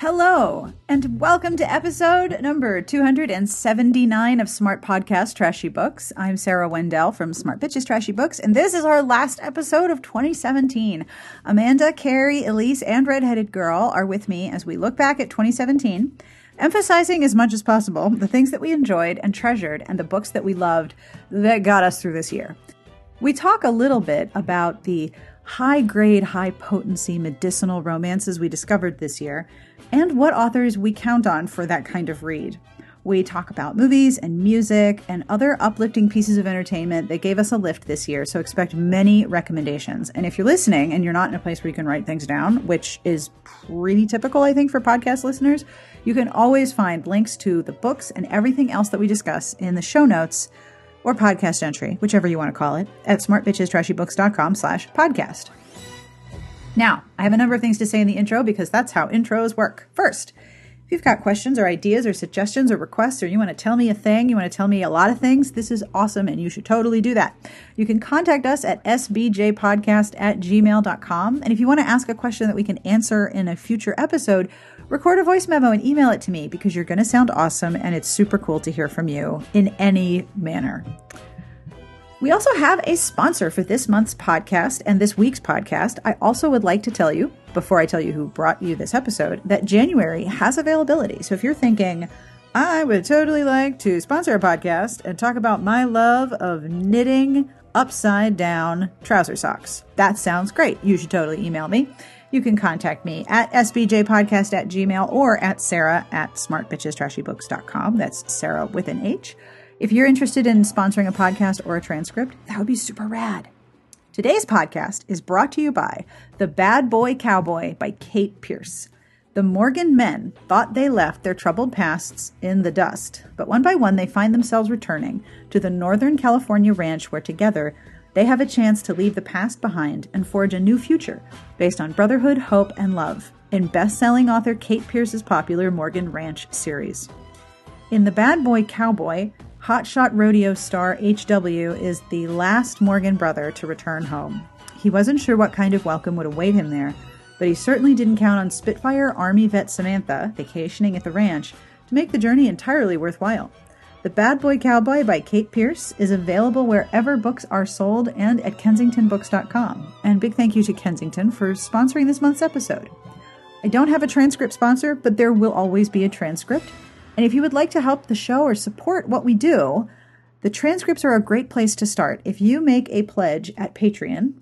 Hello, and welcome to episode number 279 of Smart Podcast Trashy Books. I'm Sarah Wendell from Smart Bitches Trashy Books, and this is our last episode of 2017. Amanda, Carrie, Elyse, and Redheaded Girl are with me as we look back at 2017, emphasizing as much as possible the things that we enjoyed and treasured and the books that we loved that got us through this year. We talk a little bit about the high grade, high potency medicinal romances we discovered this year and what authors we count on for that kind of read. We talk about movies and music and other uplifting pieces of entertainment that gave us a lift this year, so expect many recommendations. And if you're listening and you're not in a place where you can write things down, which is pretty typical, I think, for podcast listeners, you can always find links to the books and everything else that we discuss in the show notes or podcast entry, whichever you want to call it, at smartbitchestrashybooks.com slash podcast. Now, I have a number of things to say in the intro because that's how intros work. First, if you've got questions or ideas or suggestions or requests, or you want to tell me a thing, you want to tell me a lot of things, this is awesome and you should totally do that. You can contact us at sbtbpodcast at gmail.com. And if you want to ask a question that we can answer in a future episode, record a voice memo and email it to me because you're going to sound awesome and it's super cool to hear from you in any manner. We also have a sponsor for this month's podcast and this week's podcast. I also would like to tell you, before I tell you who brought you this episode, that January has availability. So if you're thinking, I would totally like to sponsor a podcast and talk about my love of knitting upside down trouser socks. That sounds great. You should totally email me. You can contact me at sbtbpodcast at gmail or at sarah at smartbitchestrashybooks.com. That's Sarah with an H. If you're interested in sponsoring a podcast or a transcript, that would be super rad. Today's podcast is brought to you by The Bad Boy Cowboy by Kate Pearce. The Morgan men thought they left their troubled pasts in the dust, but one by one they find themselves returning to the Northern California ranch where together they have a chance to leave the past behind and forge a new future based on brotherhood, hope, and love in best selling author Kate Pearce's popular Morgan Ranch series. In The Bad Boy Cowboy, Hotshot rodeo star H.W. is the last Morgan brother to return home. He wasn't sure what kind of welcome would await him there, but he certainly didn't count on Spitfire Army vet Samantha, vacationing at the ranch, to make the journey entirely worthwhile. The Bad Boy Cowboy by Kate Pearce is available wherever books are sold and at kensingtonbooks.com. And big thank you to Kensington for sponsoring this month's episode. I don't have a transcript sponsor, but there will always be a transcript. And if you would like to help the show or support what we do, the transcripts are a great place to start. If you make a pledge at Patreon,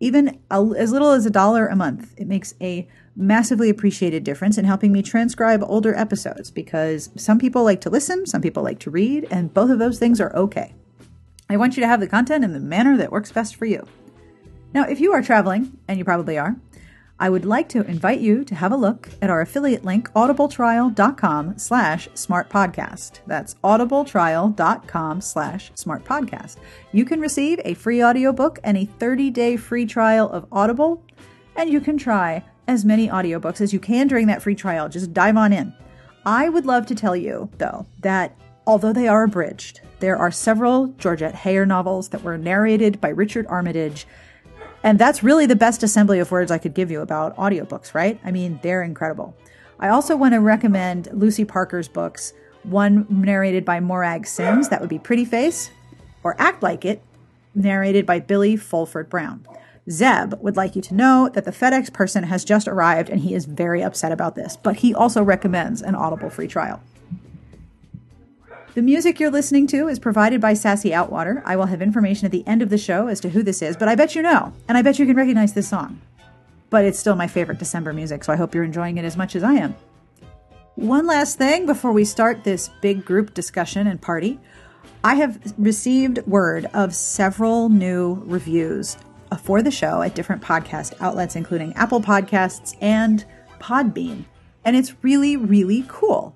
even as little as a dollar a month, it makes a massively appreciated difference in helping me transcribe older episodes because some people like to listen, some people like to read, and both of those things are okay. I want you to have the content in the manner that works best for you. Now, if you are traveling, and you probably are, I would like to invite you to have a look at our affiliate link, audibletrial.com slash smartpodcast. That's audibletrial.com slash smartpodcast. You can receive a free audiobook and a 30-day free trial of Audible, and you can try as many audiobooks as you can during that free trial. Just dive on in. I would love to tell you, though, that although they are abridged, there are several Georgette Heyer novels that were narrated by Richard Armitage and that's really the best assembly of words I could give you about audiobooks, right? I mean, they're incredible. I also want to recommend Lucy Parker's books, one narrated by Morag Sims, that would be Pretty Face, or Act Like It, narrated by Billie Fulford Brown. Zeb would like you to know that the FedEx person has just arrived and he is very upset about this, but he also recommends an Audible free trial. The music you're listening to is provided by Sassy Outwater. I will have information at the end of the show as to who this is, but I bet you know, and I bet you can recognize this song. But it's still my favorite December music, so I hope you're enjoying it as much as I am. One last thing before we start this big group discussion and party. I have received word of several new reviews for the show at different podcast outlets, including Apple Podcasts and Podbean. And it's really, really cool.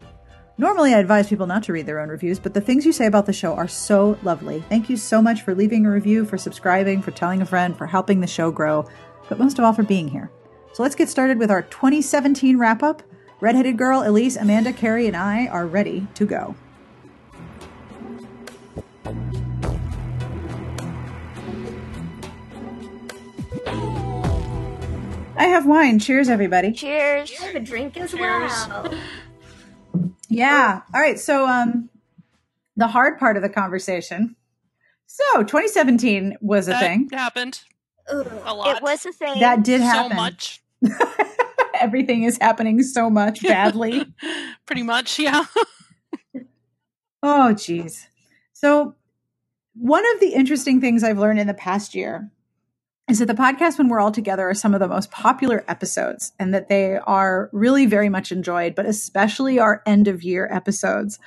Normally, I advise people not to read their own reviews, but the things you say about the show are so lovely. Thank you so much for leaving a review, for subscribing, for telling a friend, for helping the show grow, but most of all, for being here. So let's get started with our 2017 wrap up. Redheaded Girl, Elyse, Amanda, Carrie, and I are ready to go. I have wine. Cheers, everybody. Cheers. You have a drink as well. Yeah. All right. So, um, the hard part of the conversation. So, 2017 was a that thing. happened Ugh. a lot. It was a thing. That did happen. so much. Everything is happening so much badly. Pretty much, yeah. Oh, geez. So, one of the interesting things I've learned in the past year is that the podcast, when we're all together, are some of the most popular episodes and that they are really very much enjoyed, but especially our end of year episodes.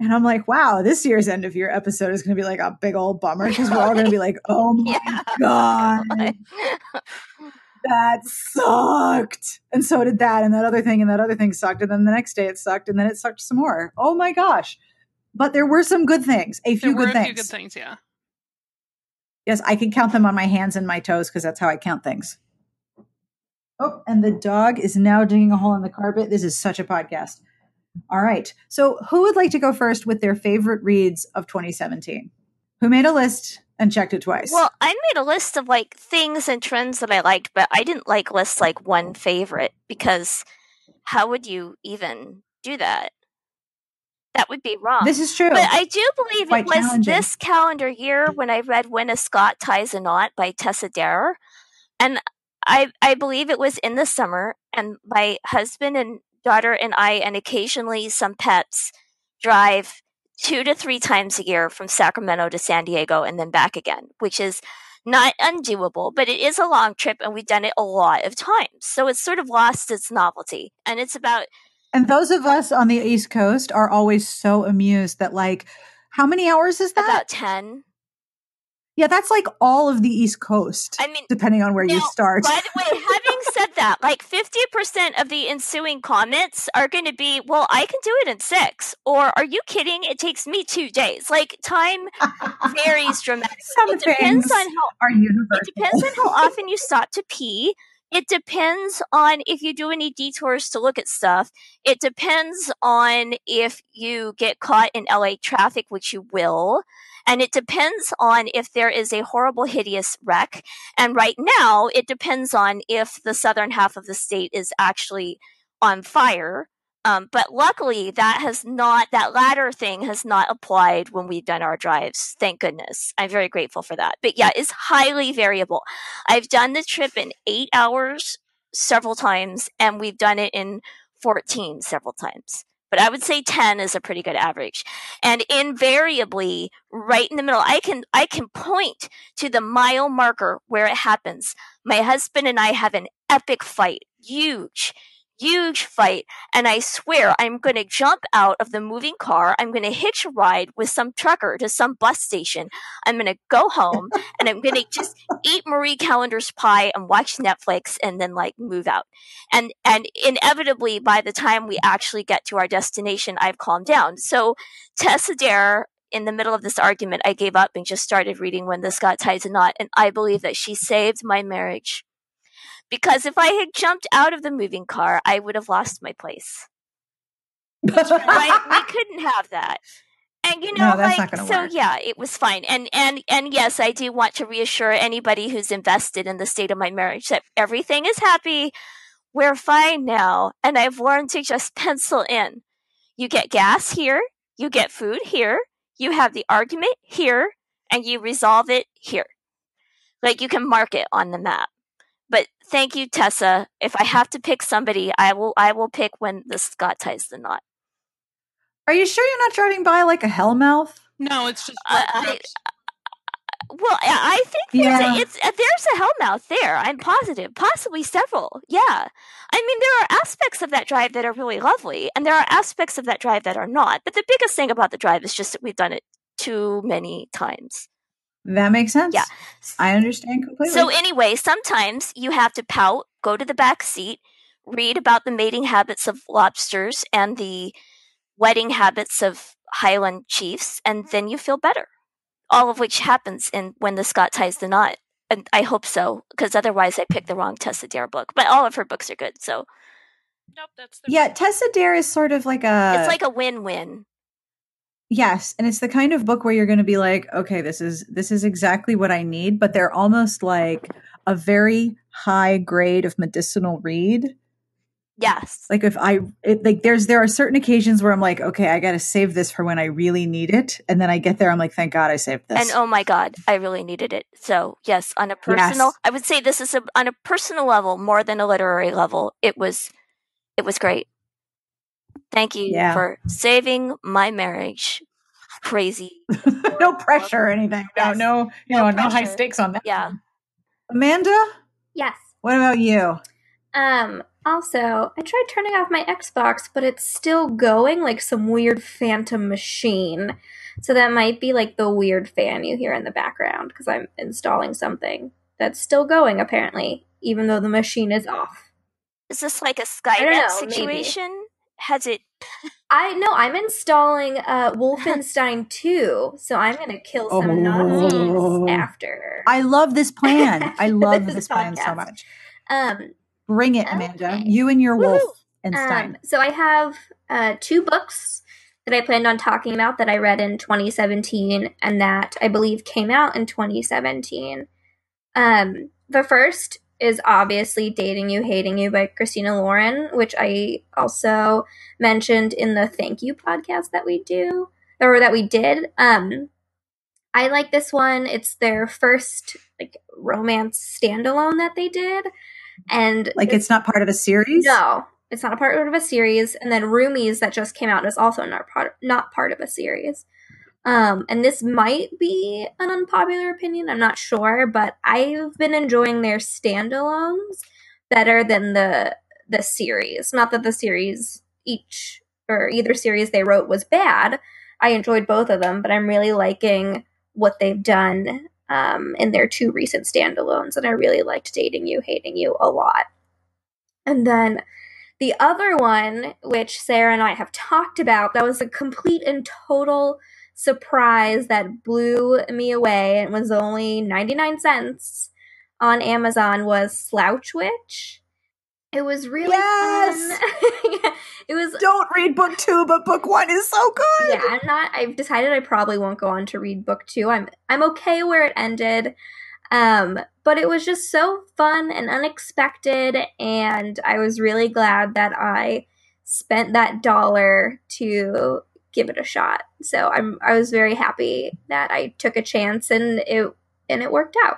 And I'm like, wow, this year's end of year episode is going to be like a big old bummer because we're all going to be like, oh my Yeah. God, that sucked. And so did that. And that other thing and that other thing sucked. And then the next day it sucked. And then it sucked some more. Oh my gosh. But there were some good things, a few there were good a things. few good things, yeah. Yes, I can count them on my hands and my toes because that's how I count things. Oh, and the dog is now digging a hole in the carpet. This is such a podcast. All right. So, who would like to go first with their favorite reads of 2017? Who made a list and checked it twice? Well, I made a list of like things and trends that I liked, but I didn't like list like one favorite because how would you even do that? That would be wrong. this is true. But I do believe Quite it was this calendar year when I read When a Scot Ties a Knot by Tessa Dare. And I I believe it was in the summer and my husband and daughter and I and occasionally some pets drive two to three times a year from Sacramento to San Diego and then back again, which is not undoable, but it is a long trip and we've done it a lot of times. So it's sort of lost its novelty. And it's about and those of us on the East Coast are always so amused that, like, how many hours is that? about 10. yeah, that's like all of the East Coast, I mean, depending on where you start. By the way, having said that, like 50% of the ensuing comments are going to be, well, I can do it in six. Or are you kidding? It takes me two days. Like time varies dramatically. Some it depends on how are universal. it depends on how often you stop to pee. It depends on if you do any detours to look at stuff. It depends on if you get caught in LA traffic, which you will. And it depends on if there is a horrible, hideous wreck. And right now, it depends on if the southern half of the state is actually on fire. Um, but luckily, that has not, that latter thing has not applied when we've done our drives. Thank goodness. I'm very grateful for that. But yeah, it's highly variable. I've done the trip in eight hours several times, and we've done it in 14 several times. But I would say 10 is a pretty good average. And invariably, right in the middle, I can I can point to the mile marker where it happens. My husband and I have an epic fight. Huge huge fight and I swear I'm going to jump out of the moving car. I'm going to hitch a ride with some trucker to some bus station. I'm going to go home and I'm going to just eat Marie Callender's pie and watch Netflix and then like move out. And and inevitably by the time we actually get to our destination, I've calmed down. So Tessa Dare in the middle of this argument, I gave up and just started reading When the Scot Ties a Knot, and I believe that she saved my marriage because if I had jumped out of the moving car, I would have lost my place. Right? we couldn't have that. And you know, No, like so work. yeah, it was fine. And and and yes, I do want to reassure anybody who's invested in the state of my marriage that everything is happy. We're fine now. And I've learned to just pencil in. You get gas here, you get food here, you have the argument here, and you resolve it here. Like you can mark it on the map. But thank you, Tessa. If I have to pick somebody, I will I will pick when the Scot ties the knot. Are you sure you're not driving by like a hellmouth? No, it's just I- road I- Well, I I think there's Yeah. a, it's uh, there's a hellmouth there. I'm positive, possibly several. Yeah, I mean there are aspects of that drive that are really lovely, and there are aspects of that drive that are not. But the biggest thing about the drive is just that we've done it too many times. That makes sense. Yeah. I understand completely. So anyway, sometimes you have to pout, go to the back seat, read about the mating habits of lobsters and the wedding habits of Highland chiefs, and then you feel better. All of which happens in when the Scot ties the knot. And I hope so, because otherwise I picked the wrong Tessa Dare book. But all of her books are good, so Nope, that's the yeah, Tessa Dare is sort of like a it's like a win-win. Yes, and it's the kind of book where you're going to be like, okay, this is this is exactly what I need, but they're almost like a very high grade of medicinal read. Yes. Like if I it, like there's there are certain occasions where I'm like, okay, I got to save this for when I really need it, and then I get there, I'm like, thank God I saved this. And oh my God, I really needed it. So yes, on a personal, Yes. I would say this is a, on a personal level more than a literary level. It was, it was great. Thank you Yeah. for saving my marriage. Crazy. no pressure or anything. No, Yes. no, you No know, no high stakes on that. Yeah. Amanda, Yes. what about you? Um, also, I tried turning off my Xbox, but it's still going like some weird phantom machine. So that might be like the weird fan you hear in the background because I'm installing something that's still going apparently, even though the machine is off. Is this like a don't Skynet know, maybe. situation? Has it? I know I'm installing uh Wolfenstein 2, so I'm gonna kill some Oh. Nazis after. I love this plan. I love This this plan so much. um Bring it, Amanda. Okay. You and your Woohoo. and Stein. Um, so I have uh, two books that I planned on talking about that I read in 2017 and that I believe came out in 2017. Um, the first is obviously Dating You, Hating You by Christina Lauren, which I also mentioned in the Thank You podcast that we do or that we did. Um, I like this one. It's their first like romance standalone that they did. And like it's not part of a series? no, it's not a part of a series. And then Roomies that just came out is also not part not part of a series. Um, and this might be an unpopular opinion. I'm not sure, but I've been enjoying their standalones better than the the series. Not that the series each or either series they wrote was bad. I enjoyed both of them, but I'm really liking what they've done um, in their two recent standalones, and I really liked Dating You, Hating You a lot. And then the other one, which Sarah and I have talked about, that was a complete and total surprise that blew me away and was only 99 cents on Amazon was Slouch Witch. It was really Yes! fun. it was Don't read book two, but book one is so good. yeah, I'm not. I've decided I probably won't go on to read book two. I'm I'm okay where it ended, um, but it was just so fun and unexpected, and I was really glad that I spent that dollar to give it a shot. So I'm I was very happy that I took a chance and it and it worked out.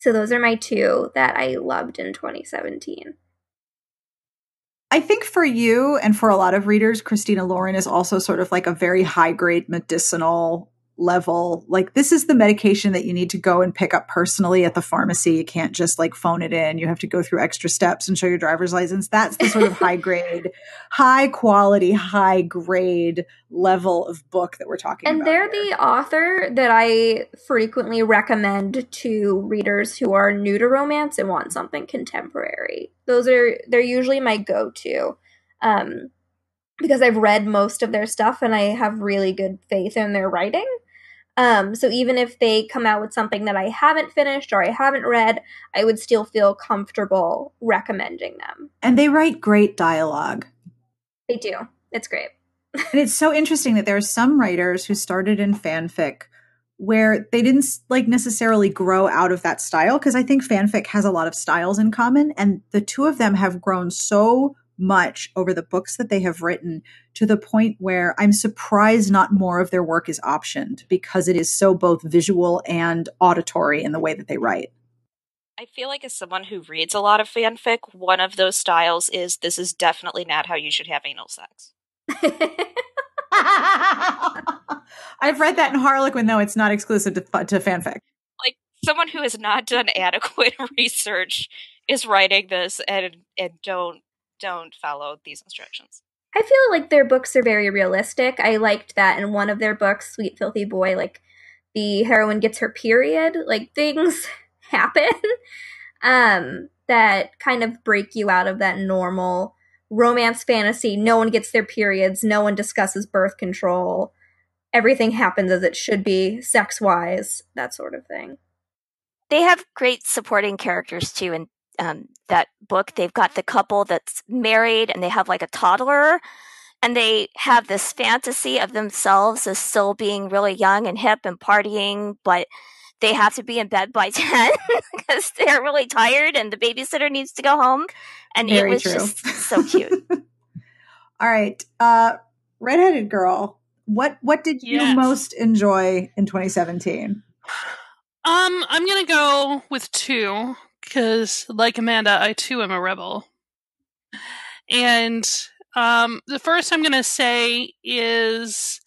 So those are my two that I loved in 2017. I think for you and for a lot of readers, Christina Lauren is also sort of like a very high grade medicinal level. Like, this is the medication that you need to go and pick up personally at the pharmacy. You can't just like phone it in. You have to go through extra steps and show your driver's license. That's the sort of high grade, high quality, high grade level of book that we're talking about. And they're here. the author that I frequently recommend to readers who are new to romance and want something contemporary. Those are they're usually my go-to. Um because I've read most of their stuff and I have really good faith in their writing. Um so even if they come out with something that I haven't finished or I haven't read, I would still feel comfortable recommending them. and they write great dialogue. They do. It's great. And it's so interesting that there are some writers who started in fanfic where they didn't like necessarily grow out of that style because I think fanfic has a lot of styles in common and the two of them have grown so much over the books that they have written to the point where I'm surprised not more of their work is optioned because it is so both visual and auditory in the way that they write. I feel like as someone who reads a lot of fanfic, one of those styles is this is definitely not how you should have anal sex. I've read that in Harlequin though it's not exclusive to, to fanfic. Like someone who has not done adequate research is writing this and and don't don't follow these instructions. I feel like their books are very realistic. I liked that in one of their books, Sweet Filthy Boy, like the heroine gets her period, like things happen um that kind of break you out of that normal romance fantasy. No one gets their periods, no one discusses birth control. Everything happens as it should be, sex wise, that sort of thing. They have great supporting characters too in um, that book. They've got the couple that's married and they have like a toddler and they have this fantasy of themselves as still being really young and hip and partying, but they have to be in bed by 10 because they're really tired and the babysitter needs to go home. And Very it was true. just so cute. All right. Uh redheaded girl. What what did you Yes. most enjoy in 2017? Um, I'm gonna go with two because, like Amanda, I too am a rebel. And um, the first I'm gonna say is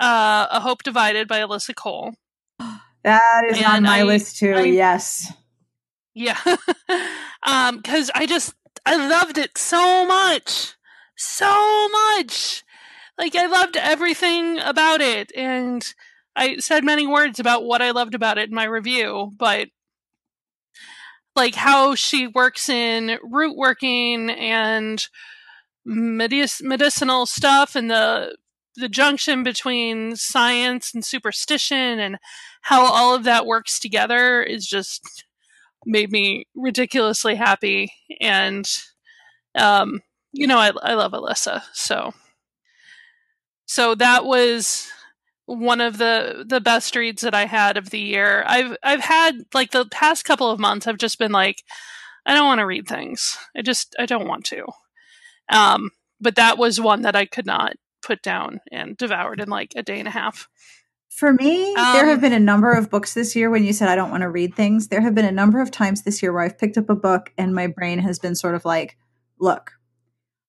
uh, "A Hope Divided" by Alyssa Cole. That is on my I- list too. I- yes. Yeah, um, because I just I loved it so much, so much. Like I loved everything about it, and I said many words about what I loved about it in my review, but like how she works in root working and medic- medicinal stuff and the the junction between science and superstition and how all of that works together is just made me ridiculously happy. And um you know I I love Alyssa so. So that was one of the the best reads that I had of the year. I've I've had like the past couple of months I've just been like I don't want to read things. I just I don't want to. Um but that was one that I could not put down and devoured in like a day and a half. For me, there Um, have been a number of books this year when you said I don't want to read things. There have been a number of times this year where I've picked up a book and my brain has been sort of like, look,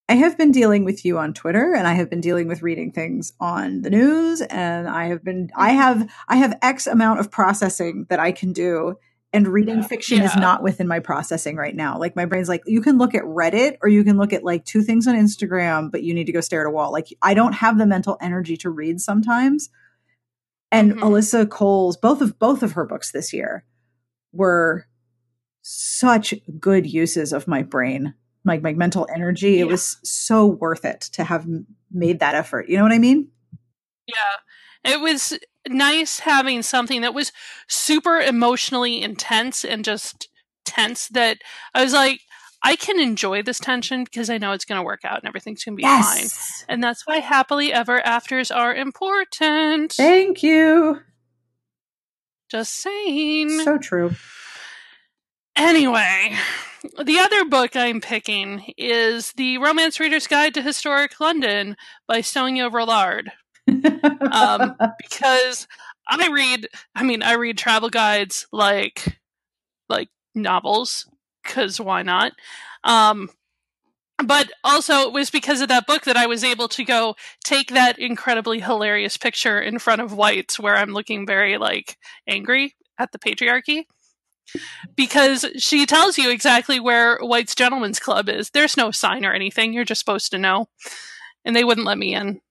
I have been dealing with you on Twitter and I have been dealing with reading things on the news and I have been I have I have X amount of processing that I can do and reading fiction is not within my processing right now. Like my brain's like you can look at Reddit or you can look at like two things on Instagram but you need to go stare at a wall. Like I don't have the mental energy to read sometimes. And Mhm. Alyssa Cole's both of both of her books this year were such good uses of my brain, like my mental energy. It was so worth it to have m- made that effort. You know what I mean? Yeah. It was nice having something that was super emotionally intense and just tense that I was like, I can enjoy this tension because I know it's going to work out and everything's going to be fine. And that's why happily ever afters are important. Thank you. Just saying. So true. Anyway, the other book I'm picking is The Romance Reader's Guide to Historic London by Sonia Rollard. Um, because I read, I mean, I read travel guides like, like novels, because why not? Um, but also it was because of that book that I was able to go take that incredibly hilarious picture in front of White's where I'm looking very like angry at the patriarchy. Because she tells you exactly where White's Gentlemen's Club is. There's no sign or anything. You're just supposed to know. And they wouldn't let me in.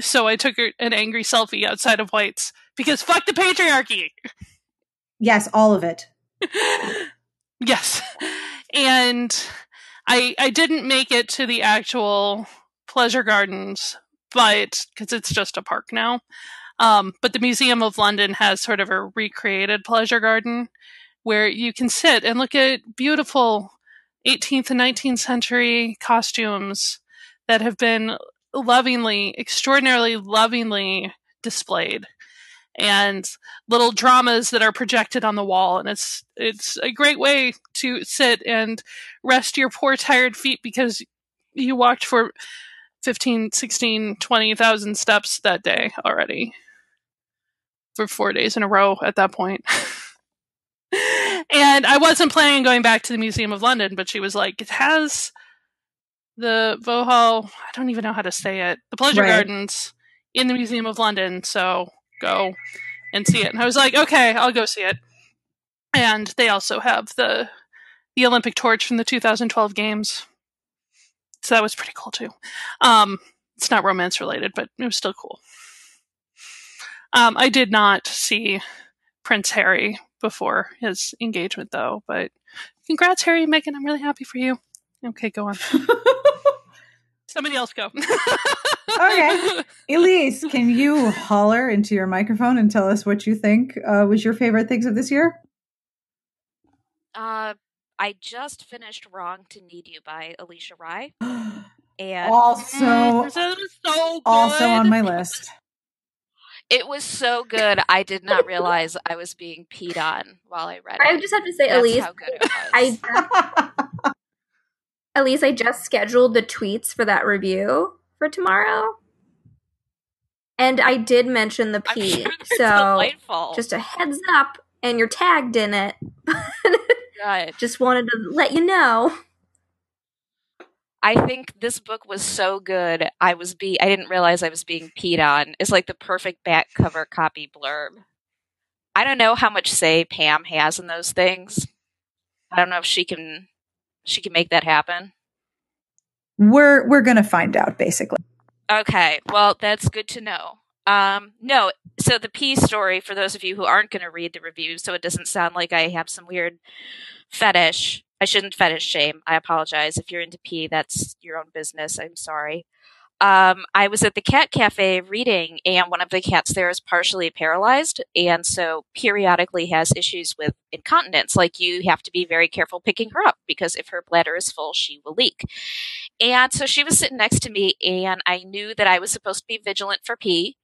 So I took an angry selfie outside of White's because fuck the patriarchy. yes, all of it. yes. And I I didn't make it to the actual pleasure gardens, but because it's just a park now. Um, but the Museum of London has sort of a recreated pleasure garden where you can sit and look at beautiful 18th and 19th century costumes that have been lovingly, extraordinarily lovingly displayed. And little dramas that are projected on the wall. And it's it's a great way to sit and rest your poor tired feet because you walked for 15 16 20,000 steps that day already. For 4 days in a row at that point and I wasn't planning on going back to the Museum of London but she was like it has the Vauxhall I don't even know how to say it the pleasure Right. gardens in the Museum of London so go and see it. And I was like, okay, I'll go see it. And they also have the the Olympic torch from the 2012 games. So that was pretty cool too. Um, it's not romance related, but it was still cool. Um, I did not see Prince Harry before his engagement though, but congrats, Harry and Meghan. I'm really happy for you. Okay, go on. Somebody else go. Okay. Elyse, can you holler into your microphone and tell us what you think uh, was your favorite things of this year? Uh, I just finished "Wrong to Need You" by Alisha Rai, and also, that was so good. also on my list. It was so good. I did not realize I was being peed on while I read it. I just have to say, That's Elyse, how good it was. I Elyse, I just scheduled the tweets for that review for tomorrow, and I did mention the pee. sure so delightful. just a heads up, and you're tagged in it. Just wanted to let you know. I think this book was so good. I was be I didn't realize I was being peed on. It's like the perfect back cover copy blurb. I don't know how much say Pam has in those things. I don't know if she can she can make that happen. we're we're gonna find out basically. Okay, well that's good to know. Um, no, so the P story for those of you who aren't going to read the review, so it doesn't sound like I have some weird fetish. I shouldn't fetish shame. I apologize if you're into pee, That's your own business. I'm sorry. Um, I was at the cat cafe reading, and one of the cats there is partially paralyzed, and so periodically has issues with incontinence. Like you have to be very careful picking her up because if her bladder is full, she will leak. And so she was sitting next to me, and I knew that I was supposed to be vigilant for pee,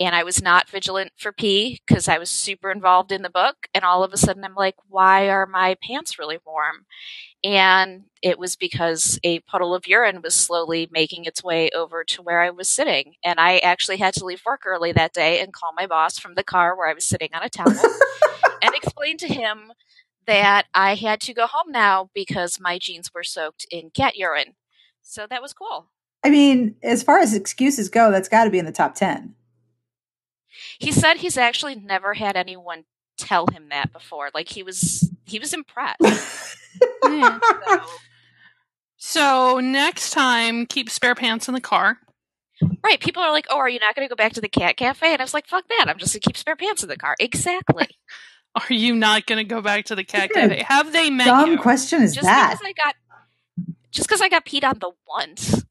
and I was not vigilant for pee because I was super involved in the book. And all of a sudden, I'm like, why are my pants really warm? And it was because a puddle of urine was slowly making its way over to where I was sitting. And I actually had to leave work early that day and call my boss from the car where I was sitting on a towel and explain to him that I had to go home now because my jeans were soaked in cat urine. So that was cool. I mean, as far as excuses go, that's got to be in the top ten. He said he's actually never had anyone tell him that before. Like he was he was impressed. Yeah. So, So next time, keep spare pants in the car. right. People are like, Oh, are you not gonna go back to the cat cafe? And I was like, Fuck that, I'm just gonna keep spare pants in the car. Exactly. Are you not going to go back to the cat What cafe? Have they met Dumb you? question is just that? because I got just because I got peed on the once.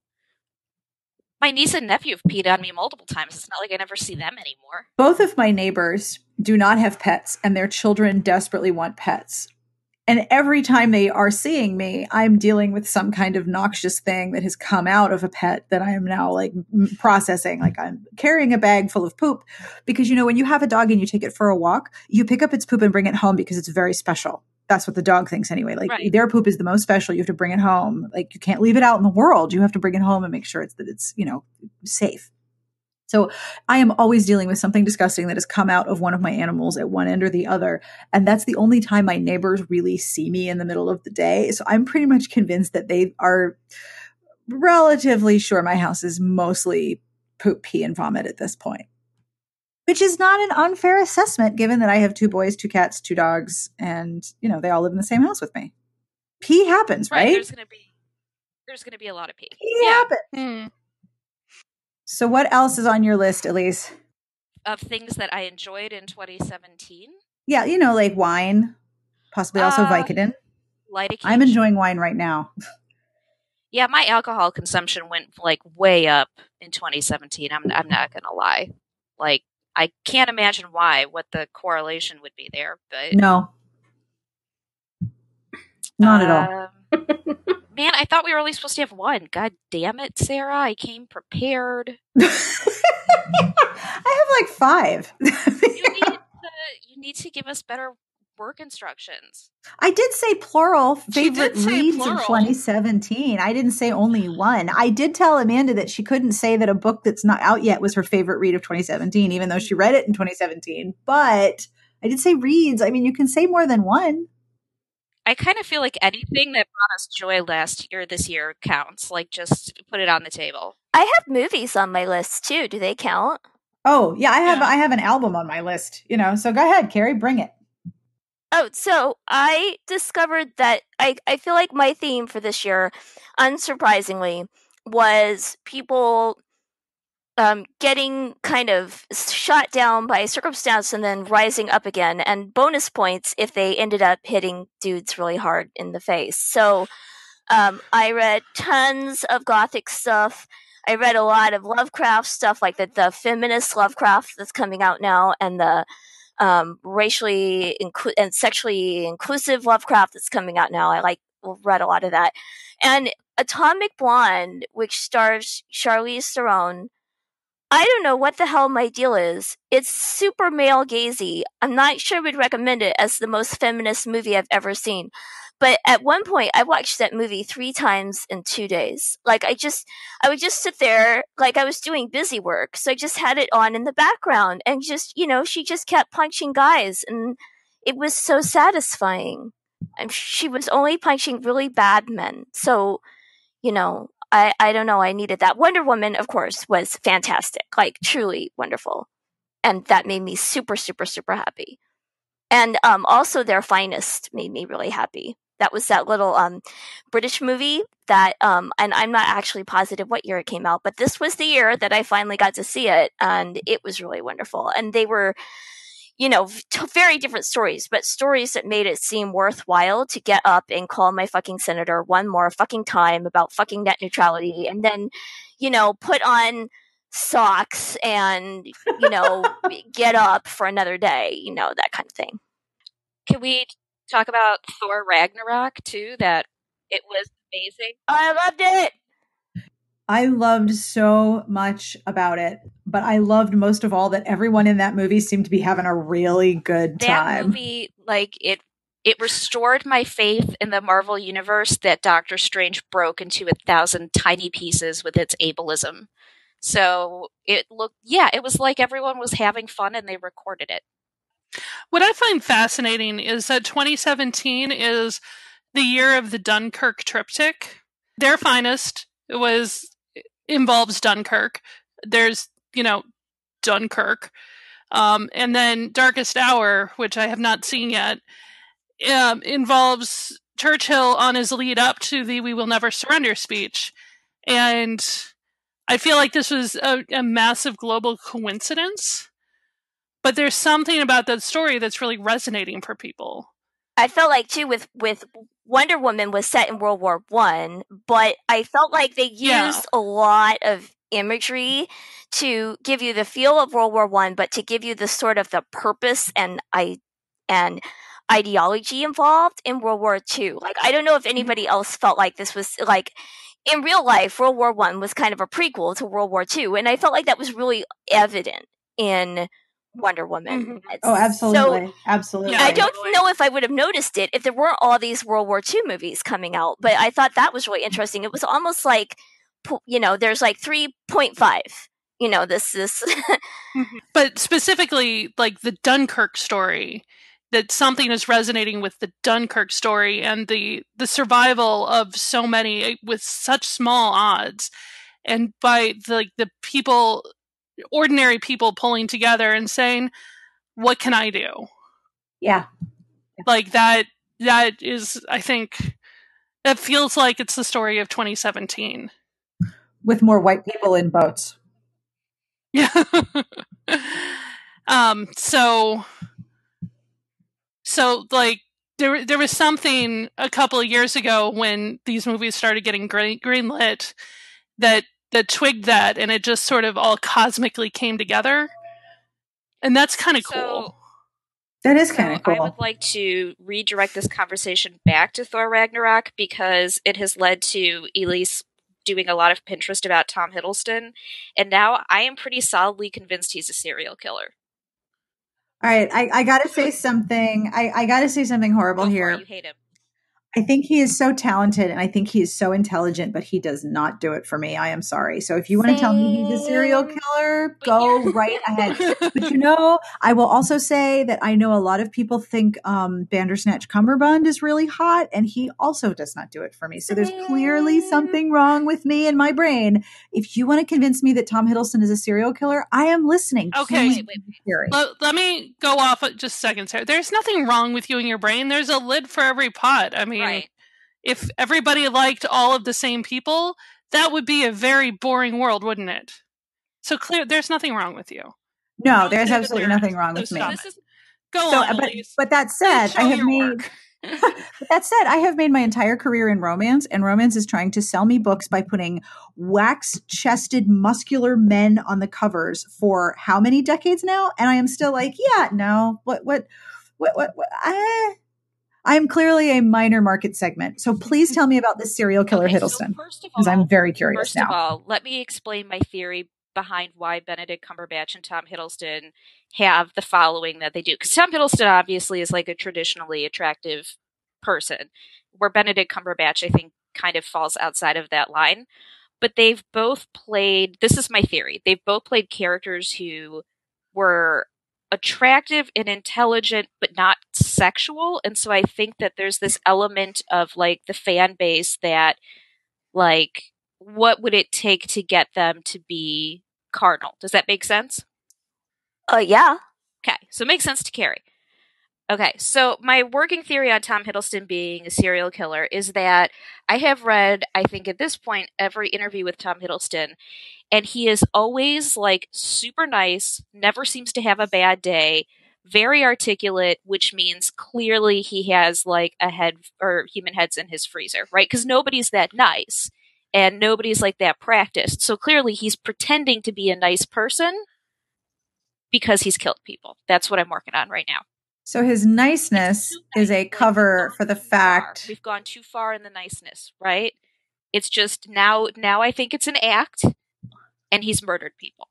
My niece and nephew have peed on me multiple times. It's not like I never see them anymore. Both of my neighbors do not have pets, and their children desperately want pets. And every time they are seeing me, I'm dealing with some kind of noxious thing that has come out of a pet that I am now like processing. Like I'm carrying a bag full of poop because, you know, when you have a dog and you take it for a walk, you pick up its poop and bring it home because it's very special. That's what the dog thinks anyway. Like Right. their poop is the most special. You have to bring it home. Like you can't leave it out in the world. You have to bring it home and make sure it's that it's, you know, safe. So I am always dealing with something disgusting that has come out of one of my animals at one end or the other. And that's the only time my neighbors really see me in the middle of the day. So I'm pretty much convinced that they are relatively sure my house is mostly poop, pee, and vomit at this point. Which is not an unfair assessment given that I have two boys, two cats, two dogs, and you know, they all live in the same house with me. Pee happens, right? There's gonna be there's gonna be a lot of pee. Pee Yeah. happens. Hmm. So what else is on your list, Elyse? Of things that I enjoyed in 2017. Yeah, you know, like wine, possibly also Uh, Vicodin. Light I'm enjoying wine right now. Yeah, my alcohol consumption went like way up in 2017. I'm I'm not gonna lie. Like I can't imagine why, what the correlation would be there, but No, not at all. all. Man, I thought we were only supposed to have one. God damn it, Sarah! I came prepared. I have like five. You need to you need to give us better work instructions. I did say plural favorite say reads plural. of 2017. I didn't say only one. I did tell Amanda that she couldn't say that a book that's not out yet was her favorite read of 2017, even though she read it in 2017. But I did say reads. I mean, you can say more than one. I kind of feel like anything that brought us joy last year, this year counts. Like, just put it on the table. I have movies on my list too. Do they count? Oh, yeah, I have Yeah. I have an album on my list, you know. So go ahead, Carrie, bring it. Oh, so I discovered that I, I feel like my theme for this year, unsurprisingly, was people um, getting kind of shot down by circumstance and then rising up again, and bonus points if they ended up hitting dudes really hard in the face. So um, I read tons of gothic stuff. I read a lot of Lovecraft stuff, like the, the feminist Lovecraft that's coming out now, and the um, racially inclu- and sexually inclusive Lovecraft that's coming out now. I like read a lot of that, and Atomic Blonde, which stars Charlize Theron, I don't know what the hell my deal is. It's super male gazy. I'm not sure we'd recommend it as the most feminist movie I've ever seen. But at one point, I watched that movie three times in two days. Like, I just, I would just sit there, like I was doing busy work. So I just had it on in the background and just, you know, she just kept punching guys. And it was so satisfying. And she was only punching really bad men. So, you know, I, I don't know. I needed that. Wonder Woman, of course, was fantastic, like truly wonderful. And that made me super, super, super happy. And um, also, Their Finest made me really happy. That was that little um, British movie that, um, and I'm not actually positive what year it came out, but this was the year that I finally got to see it, and it was really wonderful. And they were you know, t- very different stories, but stories that made it seem worthwhile to get up and call my fucking senator one more fucking time about fucking net neutrality and then, you know, put on socks and, you know, get up for another day, you know, that kind of thing. Can we talk about Thor Ragnarok too? That it was amazing. Oh, I loved it. I loved so much about it, but I loved most of all that everyone in that movie seemed to be having a really good That time. movie, like it, it restored my faith in the Marvel universe that Doctor Strange broke into a thousand tiny pieces with its ableism. So it looked, yeah, it was like everyone was having fun and they recorded it. What I find fascinating is that 2017 is the year of the Dunkirk triptych. Their finest was involves Dunkirk. There's, you know, Dunkirk. Um, and then Darkest Hour, which I have not seen yet, um, involves Churchill on his lead up to the We Will Never Surrender speech. And I feel like this was a, a massive global coincidence. But there's something about that story that's really resonating for people. I felt like too with with Wonder Woman was set in World War One, but I felt like they used Yeah. a lot of imagery to give you the feel of World War One, but to give you the sort of the purpose and I and ideology involved in World War Two. Like I don't know if mm-hmm. anybody else felt like this was like in real life, World War One was kind of a prequel to World War Two, and I felt like that was really evident in Wonder Woman. Mhm. It's oh, so- absolutely. absolutely. I don't know if I would have noticed it if there weren't all these World War II movies coming out, but I thought that was really interesting. It was almost like, you know, there's like 3.5. You know, this, this, but specifically like the Dunkirk story that something is resonating with the Dunkirk story and the the survival of so many eh, with such small odds and by the, like the people ordinary people pulling together and saying what can I do Yeah. like that that is I think that feels like it's the story of 2017 With more white people in boats. Yeah. um. So. So like there there was something a couple of years ago when these movies started getting green greenlit that that twigged that and it just sort of all cosmically came together. And that's kind of So- cool. That is So kind of I cool. I would like to redirect this conversation back to Thor Ragnarok because it has led to Elyse doing a lot of Pinterest about Tom Hiddleston, and now I am pretty solidly convinced he's a serial killer. All right, I, I got to say something. I, I got to say something horrible oh Go here. You hate him. I think he is so talented and I think he is so intelligent, but he does not do it for me. I am sorry. So if you want to tell me he's a serial killer, go right ahead. But you know, I will also say that I know a lot of people think um, Bandersnatch Cumberbund is really hot, and he also does not do it for me. So there's clearly something wrong with me and my brain. If you want to convince me that Tom Hiddleston is a serial killer, I am listening. Okay. Please Wait, wait, let, let me go off just a second, Sarah. There's nothing wrong with you and your brain. There's a lid for every pot. I mean, Right. if everybody liked all of the same people, that would be a very boring world, wouldn't it? So clear, there's nothing wrong with you. No, there's say absolutely there- nothing wrong with so me. This is Go So, on, but, but that said, I have made work. That said, I have made my entire career in romance, and romance is trying to sell me books by putting wax chested, muscular men on the covers for how many decades now? And I am still like, yeah, no, what, what, what, what, what I, I am clearly a minor market segment. So please tell me about this serial killer okay, Hiddleston, first of because I'm very curious First now. of all, let me explain my theory behind why Benedict Cumberbatch and Tom Hiddleston have the following that they do. Because Tom Hiddleston obviously is like a traditionally attractive person, where Benedict Cumberbatch, I think, kind of falls outside of that line. But they've both played, this is my theory, they've both played characters who were attractive and intelligent, but not sexual. And so I think that there's this element of like the fan base that, like, what would it take to get them to be carnal? Does that make sense? Uh, yeah. Okay, so it makes sense to Carrie. Okay, so my working theory on Tom Hiddleston being a serial killer is that I have read, I think at this point, every interview with Tom Hiddleston, and he is always like super nice, never seems to have a bad day, very articulate, which means clearly he has like a head or human heads in his freezer, right? Because nobody's that nice and nobody's like that practiced. So clearly he's pretending to be a nice person because he's killed people. That's what I'm working on right now. So his niceness is a cover for the fact we've gone too far in the niceness, right? It's just now now I think it's an act and he's murdered people.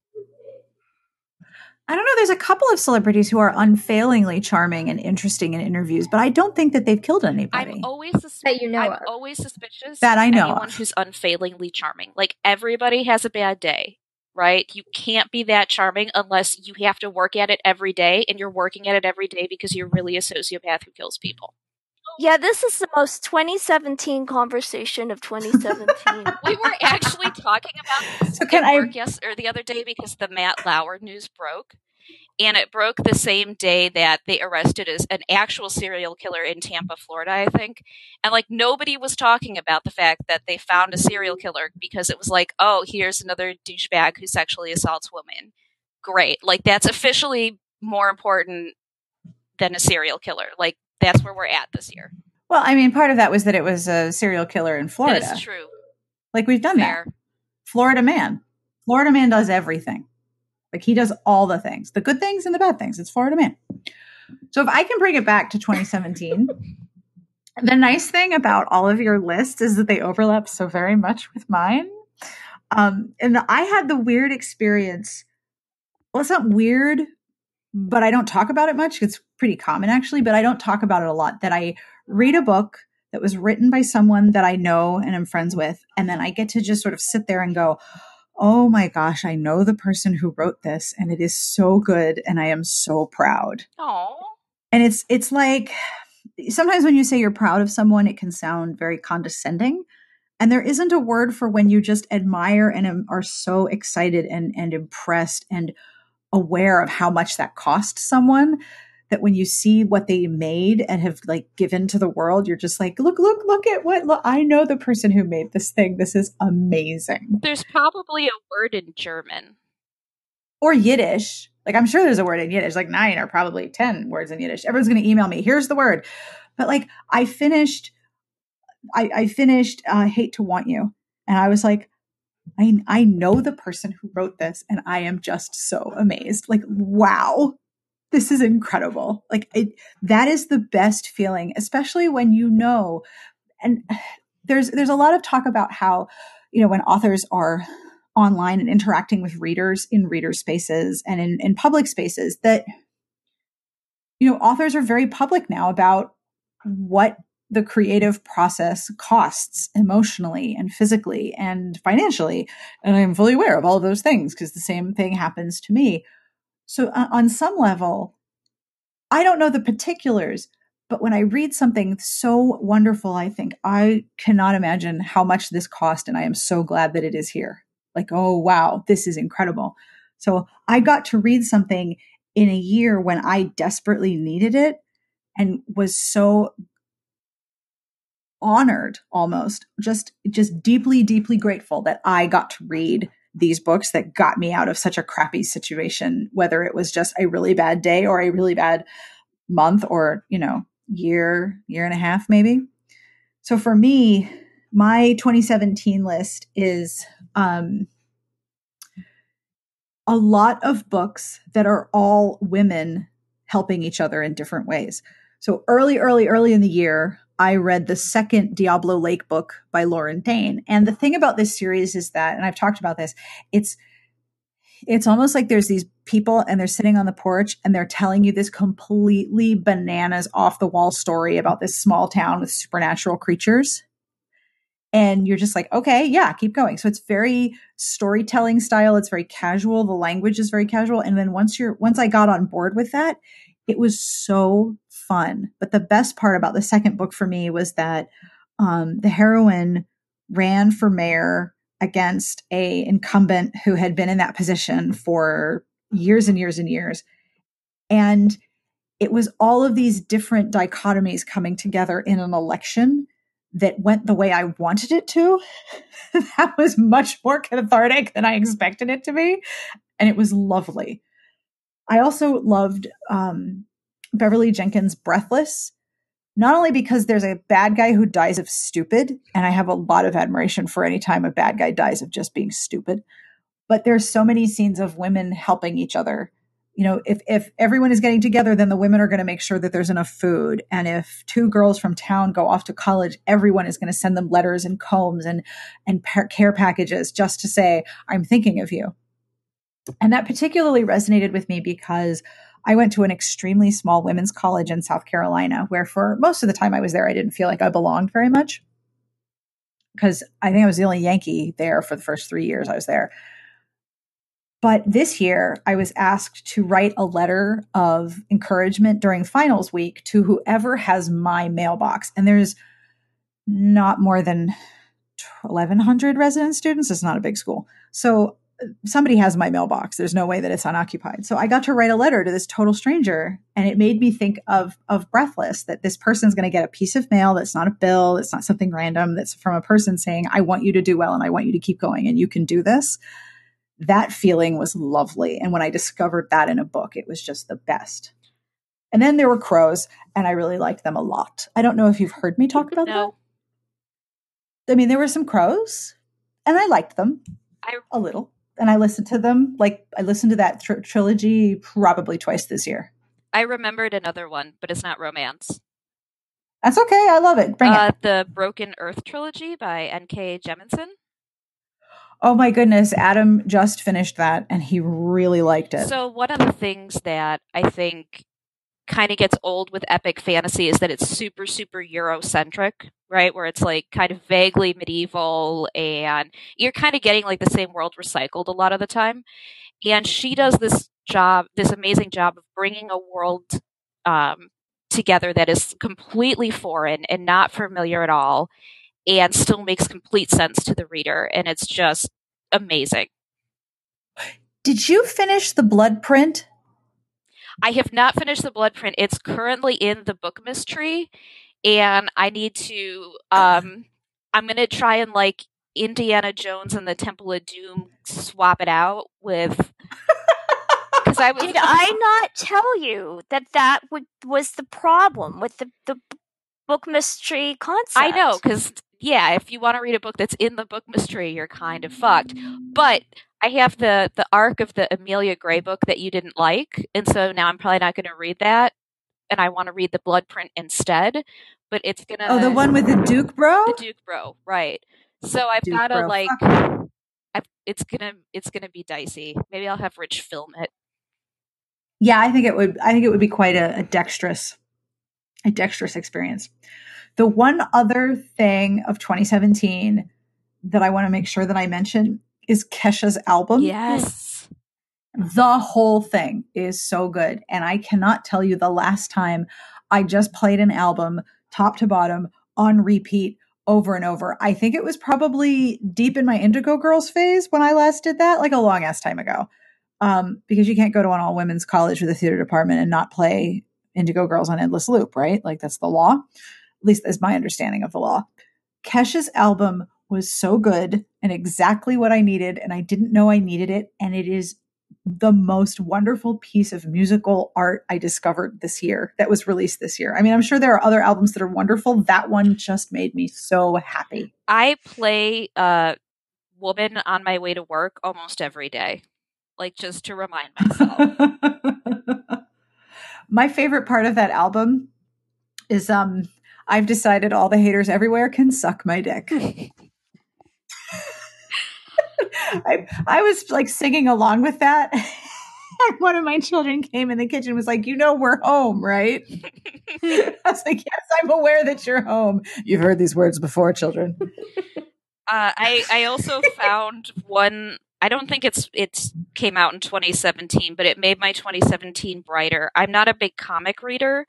I don't know. There's a couple of celebrities who are unfailingly charming and interesting in interviews, but I don't think that they've killed anybody. I'm always sus- That you know I'm of. always suspicious That I know anyone of. who's unfailingly charming. Like everybody has a bad day, right? You can't be that charming unless you have to work at it every day, and you're working at it every day because you're really a sociopath who kills people. Yeah, this is the most 2017 conversation of 2017. We were actually talking about this So can at I- work yes or the other day because the Matt Lauer news broke. And it broke the same day that they arrested as an actual serial killer in Tampa, Florida, I think. And like nobody was talking about the fact that they found a serial killer because it was like, oh, here's another douchebag who sexually assaults women. Great. Like that's officially more important than a serial killer. Like that's where we're at this year. well, I mean, part of that was that it was a serial killer in Florida. That is true. Like we've done Fair. that. Florida man. Florida man does everything. Like he does all the things, the good things and the bad things. It's Florida man. So if I can bring it back to 2017, the nice thing about all of your lists is that they overlap so very much with mine. Um, and I had the weird experience. Well, it's not weird, but I don't talk about it much. It's pretty common actually, but I don't talk about it a lot. That I read a book that was written by someone that I know and am friends with, and then I get to just sort of sit there and go, "Oh my gosh, I know the person who wrote this, and it is so good, and I am so proud." Oh. and it's it's like sometimes when you say you're proud of someone it can sound very condescending and there isn't a word for when you just admire and are so excited and and impressed and aware of how much that cost someone that when you see what they made and have like given to the world you're just like look look look at what look, i know the person who made this thing this is amazing There's probably a word in German. or Yiddish. Like I'm sure there's a word in Yiddish, like nine or probably 10 words in Yiddish. Everyone's going to email me. Here's the word. But like I finished, I, I finished uh, Hate to Want You. And I was like, I, I know the person who wrote this and I am just so amazed. Like, wow, this is incredible. Like it, that is the best feeling, especially when you know, and there's, there's a lot of talk about how, you know, when authors are online and interacting with readers in reader spaces and in, in public spaces that you know authors are very public now about what the creative process costs emotionally and physically and financially. And i'm fully aware of all of those things because the same thing happens to me. So uh, on some level i don't know the particulars but when i read something so wonderful i think i cannot imagine how much this cost and i am so glad that it is here. Like, oh, wow, this is incredible. So I got to read something in a year when I desperately needed it and was so honored almost just just deeply deeply grateful that I got to read these books that got me out of such a crappy situation whether it was just a really bad day or a really bad month or you know year year and a half maybe so for me my 2017 list is um, a lot of books that are all women helping each other in different ways. So early, early, early in the year, I read the second Diablo Lake book by Lauren Dane. And the thing about this series is that, and I've talked about this, it's it's almost like there's these people and they're sitting on the porch and they're telling you this completely bananas off the wall story about this small town with supernatural creatures. And you're just like okay yeah keep going. So it's very storytelling style. It's very casual. The language is very casual. And then once you're once i got on board with that it was so fun but the best part about the second book for me was that um, the heroine ran for mayor against a incumbent who had been in that position for years and years and years and it was all of these different dichotomies coming together in an election that went the way I wanted it to. that was much more cathartic than I expected it to be. And it was lovely. I also loved um, Beverly Jenkins' Breathless, not only because there's a bad guy who dies of stupid, and I have a lot of admiration for any time a bad guy dies of just being stupid, but there's so many scenes of women helping each other. You know if if everyone is getting together then the women are going to make sure that there's enough food and if two girls from town go off to college everyone is going to send them letters and combs and and care packages just to say i'm thinking of you. And that particularly resonated with me because I went to an extremely small women's college in South Carolina where for most of the time I was there I didn't feel like I belonged very much because I think I was the only Yankee there for the first 3 years I was there but this year, I was asked to write a letter of encouragement during finals week to whoever has my mailbox. And there's not more than 1,100 resident students. It's not a big school. So somebody has my mailbox. There's no way that it's unoccupied. So I got to write a letter to this total stranger. And it made me think of, of Breathless that this person's going to get a piece of mail that's not a bill, that's not something random, that's from a person saying, I want you to do well and I want you to keep going and you can do this that feeling was lovely. And when I discovered that in a book, it was just the best. And then there were crows, and I really liked them a lot. I don't know if you've heard me talk about no. that. I mean, there were some crows, and I liked them I, a little. And I listened to them, like, I listened to that tr- trilogy probably twice this year. I remembered another one, but it's not romance. That's okay. I love it. Bring uh, it. The Broken Earth trilogy by N.K. Jemisin. Oh my goodness, Adam just finished that and he really liked it. So, one of the things that I think kind of gets old with epic fantasy is that it's super, super Eurocentric, right? Where it's like kind of vaguely medieval and you're kind of getting like the same world recycled a lot of the time. And she does this job, this amazing job of bringing a world um, together that is completely foreign and not familiar at all and still makes complete sense to the reader. And it's just amazing. Did you finish the blood print? I have not finished the blood print. It's currently in the book mystery, and I need to. Um, I'm going to try and like Indiana Jones and the Temple of Doom swap it out with. Because I was, did I not tell you that that would, was the problem with the the book mystery concept? I know because yeah, if you want to read a book that's in the book mystery, you're kind of fucked. But I have the the arc of the Amelia Grey book that you didn't like, and so now I'm probably not going to read that, and I want to read the blood print instead. But it's gonna oh the one with the Duke bro, the Duke bro, right? So I've got to like, I've, it's gonna it's gonna be dicey. Maybe I'll have Rich film it. Yeah, I think it would. I think it would be quite a, a dexterous, a dexterous experience. The one other thing of 2017 that I want to make sure that I mention is Kesha's album. Yes. The whole thing is so good. And I cannot tell you the last time I just played an album top to bottom on repeat over and over. I think it was probably deep in my Indigo Girls phase when I last did that, like a long ass time ago. Um, because you can't go to an all women's college with a theater department and not play Indigo Girls on Endless Loop, right? Like that's the law. At least that's my understanding of the law. Kesha's album was so good and exactly what I needed, and I didn't know I needed it. And it is the most wonderful piece of musical art I discovered this year that was released this year. I mean, I'm sure there are other albums that are wonderful. That one just made me so happy. I play uh Woman on my way to work almost every day. Like just to remind myself. my favorite part of that album is um I've decided all the haters everywhere can suck my dick. I, I was like singing along with that. One of my children came in the kitchen was like, You know, we're home, right? I was like, Yes, I'm aware that you're home. You've heard these words before, children. Uh, I I also found one. I don't think it's it's came out in 2017, but it made my 2017 brighter. I'm not a big comic reader,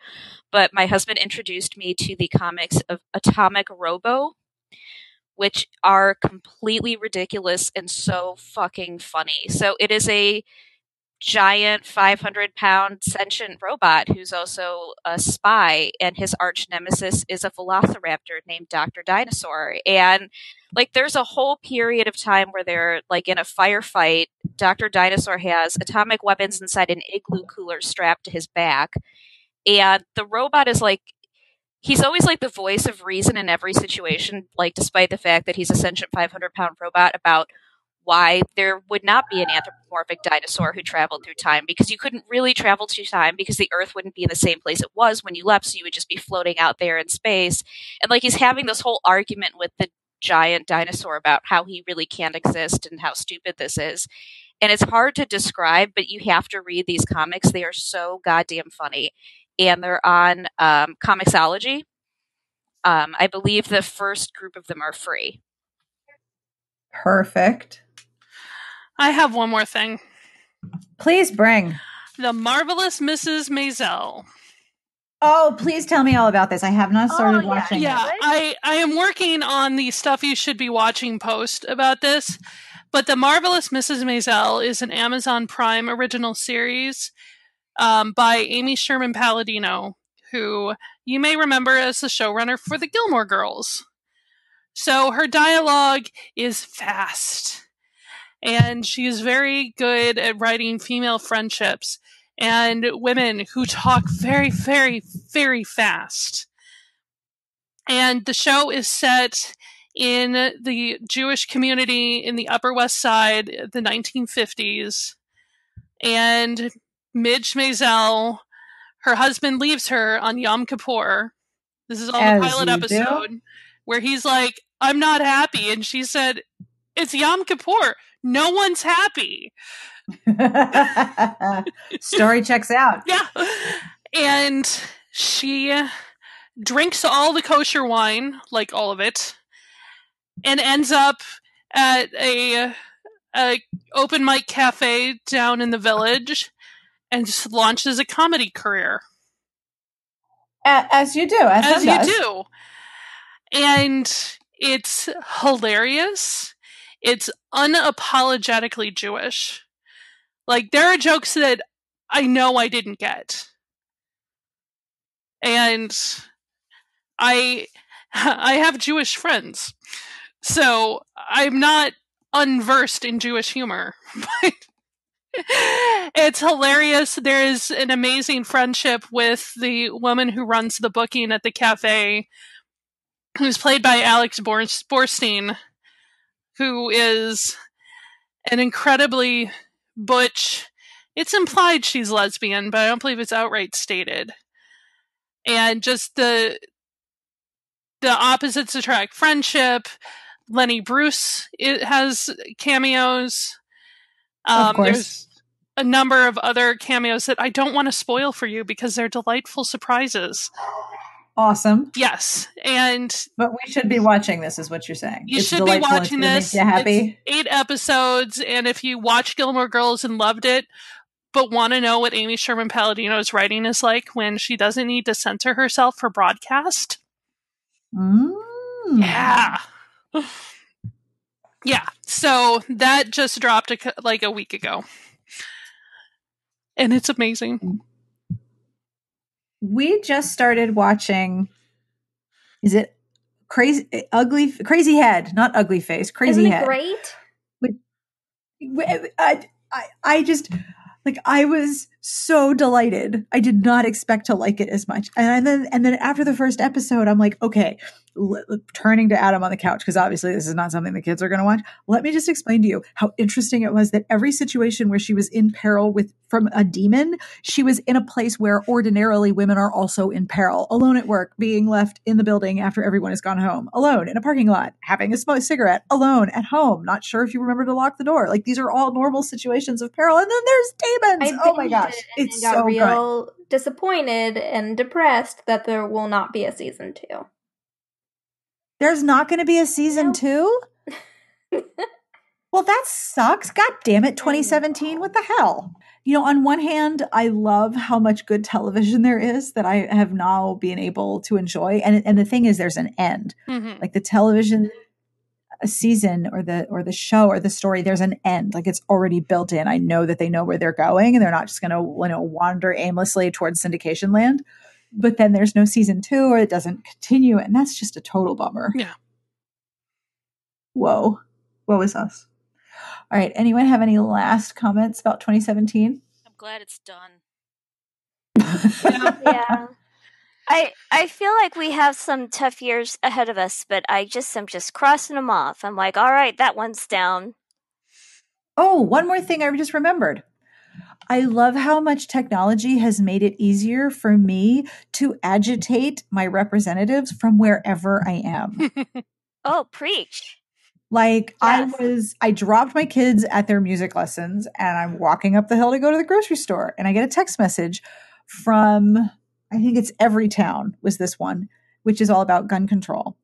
but my husband introduced me to the comics of Atomic Robo, which are completely ridiculous and so fucking funny. So it is a giant 500 pound sentient robot who's also a spy and his arch nemesis is a velociraptor named dr dinosaur. And like there's a whole period of time where they're like in a firefight. Dr dinosaur has atomic weapons inside an igloo cooler strapped to his back. And the robot is like he's always like the voice of reason in every situation like despite the fact that he's a sentient 500 pound robot about why there would not be an anthropomorphic dinosaur who traveled through time because you couldn't really travel through time because the earth wouldn't be in the same place it was when you left so you would just be floating out there in space. And like he's having this whole argument with the giant dinosaur about how he really can't exist and how stupid this is. And it's hard to describe but you have to read these comics. They are so goddamn funny and they're on um, Comixology um, i believe the first group of them are free Perfect. I have one more thing. Please bring. The Marvelous Mrs. Maisel. Oh, please tell me all about this. I have not started Oh, yeah. watching Yeah, it. I, I am working on the stuff you should be watching post about this. But The Marvelous Mrs. Maisel is an Amazon Prime original series um, by Amy Sherman Palladino, who you may remember as the showrunner for The Gilmore Girls. So her dialogue is fast, and she is very good at writing female friendships and women who talk very, very, very fast. And the show is set in the Jewish community in the Upper West Side, the 1950s. And Midge Maisel, her husband leaves her on Yom Kippur. This is all As the pilot episode where he's like, I'm not happy. And she said, It's Yom Kippur. No one's happy. Story checks out. Yeah. And she drinks all the kosher wine, like all of it, and ends up at a, a open mic cafe down in the village and just launches a comedy career. As you do, as, as you does. do. And it's hilarious. It's unapologetically Jewish. Like there are jokes that I know I didn't get. And I I have Jewish friends. So I'm not unversed in Jewish humor. But it's hilarious. There is an amazing friendship with the woman who runs the booking at the cafe, who's played by Alex Borstein, who is an incredibly butch. It's implied she's lesbian, but I don't believe it's outright stated. And just the the opposites attract friendship. Lenny Bruce it has cameos. Um, of course. There's a number of other cameos that I don't want to spoil for you because they're delightful surprises. Awesome. Yes, and But we should be watching this, is what you're saying. you It's should be watching this. You happy? It's eight episodes, and if you watch Gilmore Girls and loved it, but want to know what Amy Sherman Palladino's writing is like when she doesn't need to censor herself for broadcast, Mm. yeah. Yeah, so that just dropped a, like a week ago. And it's amazing. We just started watching. Is it crazy? Ugly, crazy head, not ugly face. Crazy Isn't head. it great? I, I, I just like I was so delighted. I did not expect to like it as much. And then and then after the first episode, I'm like, okay, l- turning to Adam on the couch because obviously this is not something the kids are going to watch. Let me just explain to you how interesting it was that every situation where she was in peril with from a demon, she was in a place where ordinarily women are also in peril, alone at work, being left in the building after everyone has gone home, alone in a parking lot, having a smoke cigarette, alone at home, not sure if you remember to lock the door. Like these are all normal situations of peril, and then there's demons. I oh my binged it and it's got so good. real disappointed and depressed that there will not be a season two. There's not going to be a season two. Well, that sucks. God damn it, 2017. What the hell? You know, on one hand, I love how much good television there is that I have now been able to enjoy. And and the thing is there's an end. Mhm. Like the television uh, season or the or the show or the story, there's an end. Like it's already built in. I know that they know where they're going and they're not just gonna, you know, wander aimlessly towards syndication land. But then there's no season two or it doesn't continue. And that's just a total bummer. Yeah. Whoa. Woe is us. All right. Anyone have any last comments about 2017? I'm glad it's done. yeah. I I feel like we have some tough years ahead of us, but I just am just crossing them off. I'm like, all right, that one's down. Oh, one more thing I just remembered. I love how much technology has made it easier for me to agitate my representatives from wherever I am. Oh, preach. Like Yes. I was, I dropped my kids at their music lessons and I'm walking up the hill to go to the grocery store and I get a text message from, I think it's Every Town was this one, which is all about gun control.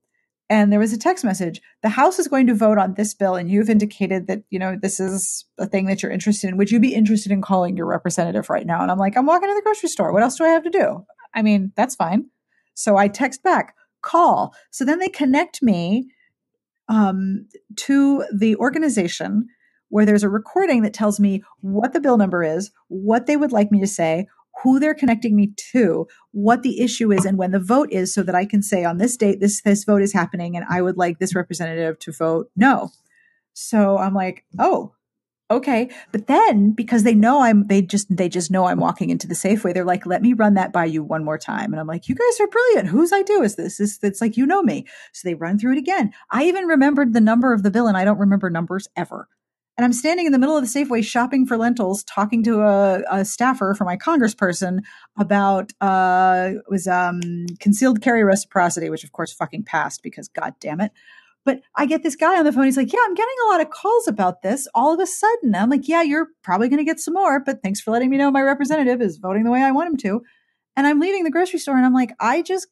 And there was a text message. The House is going to vote on this bill, and you've indicated that, you know, this is a thing that you're interested in. Would you be interested in calling your representative right now? And I'm like, I'm walking to the grocery store. What else do I have to do? I mean, that's fine. So I text back, call. So then they connect me um, to the organization where there's a recording that tells me what the bill number is, what they would like me to say, who they're connecting me to, what the issue is, and when the vote is, so that I can say on this date this this vote is happening, and I would like this representative to vote no. So I'm like, oh, okay. But then because they know I'm, they just they just know I'm walking into the Safeway. They're like, let me run that by you one more time, and I'm like, you guys are brilliant. Whose idea is this? This it's like you know me. So they run through it again. I even remembered the number of the bill, and I don't remember numbers ever. And I'm standing in the middle of the Safeway shopping for lentils, talking to a, a staffer for my congressperson about uh it was um concealed carry reciprocity, which of course fucking passed because god damn it. But I get this guy on the phone. He's like, "Yeah, I'm getting a lot of calls about this all of a sudden." I'm like, "Yeah, you're probably going to get some more, but thanks for letting me know my representative is voting the way I want him to." And I'm leaving the grocery store, and I'm like, "I just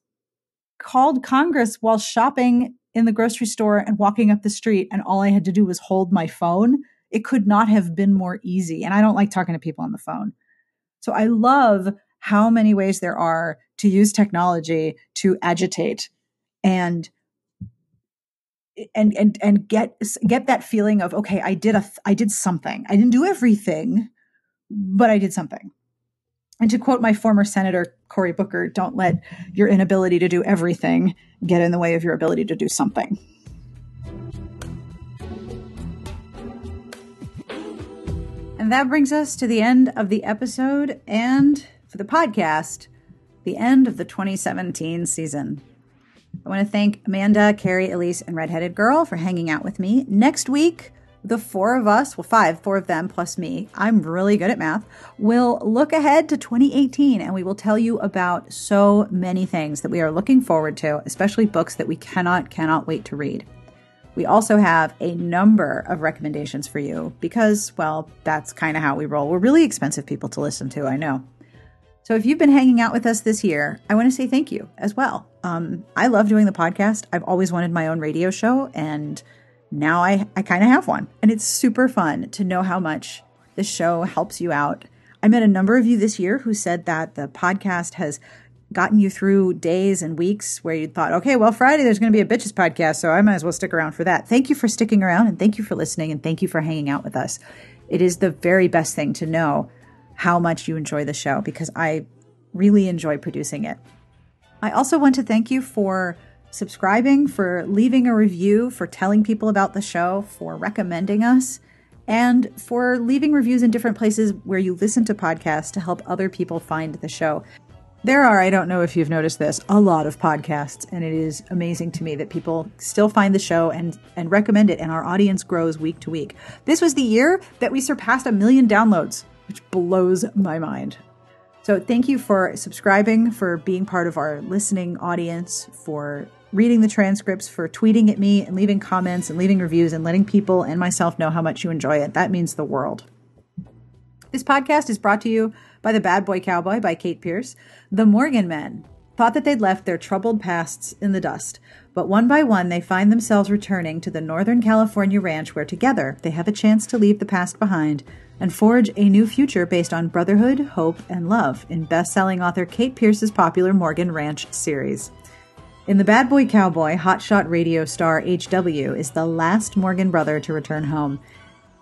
called Congress while shopping in the grocery store and walking up the street, and all I had to do was hold my phone. It could not have been more easy. And I don't like talking to people on the phone. So I love how many ways there are to use technology to agitate and and and and get get that feeling of okay i did a i did something i didn't do everything but i did something and to quote my former senator cory booker don't let your inability to do everything get in the way of your ability to do something and that brings us to the end of the episode and for the podcast the end of the 2017 season I want to thank Amanda, Carrie, Elyse, and Redheaded Girl for hanging out with me. Next week, the four of us, well, five, four of them plus me, I'm really good at math, will look ahead to 2018 and we will tell you about so many things that we are looking forward to, especially books that we cannot, cannot wait to read. We also have a number of recommendations for you because, well, that's kind of how we roll. We're really expensive people to listen to, I know. So if you've been hanging out with us this year, I want to say thank you as well. Um, I love doing the podcast. I've always wanted my own radio show, and now I, I kind of have one. And it's super fun to know how much this show helps you out. I met a number of you this year who said that the podcast has gotten you through days and weeks where you thought, okay, well, Friday there's going to be a bitches podcast, so I might as well stick around for that. Thank you for sticking around, and thank you for listening, and thank you for hanging out with us. It is the very best thing to know how much you enjoy the show because I really enjoy producing it. I also want to thank you for subscribing, for leaving a review, for telling people about the show, for recommending us. and for leaving reviews in different places where you listen to podcasts to help other people find the show. There are, I don't know if you've noticed this, a lot of podcasts, and it is amazing to me that people still find the show and, and recommend it, and our audience grows week to week. This was the year that we surpassed a million downloads, which blows my mind. So thank you for subscribing, for being part of our listening audience, for reading the transcripts, for tweeting at me and leaving comments and leaving reviews and letting people and myself know how much you enjoy it. That means the world. This podcast is brought to you by The Bad Boy Cowboy by Kate Pearce. The Morgan Men thought that they'd left their troubled pasts in the dust, but one by one they find themselves returning to the Northern California ranch where together they have a chance to leave the past behind and forge a new future based on brotherhood, hope, and love in best-selling author Kate Pearce's popular Morgan Ranch series. In The Bad Boy Cowboy, hotshot radio star H.W. is the last Morgan brother to return home.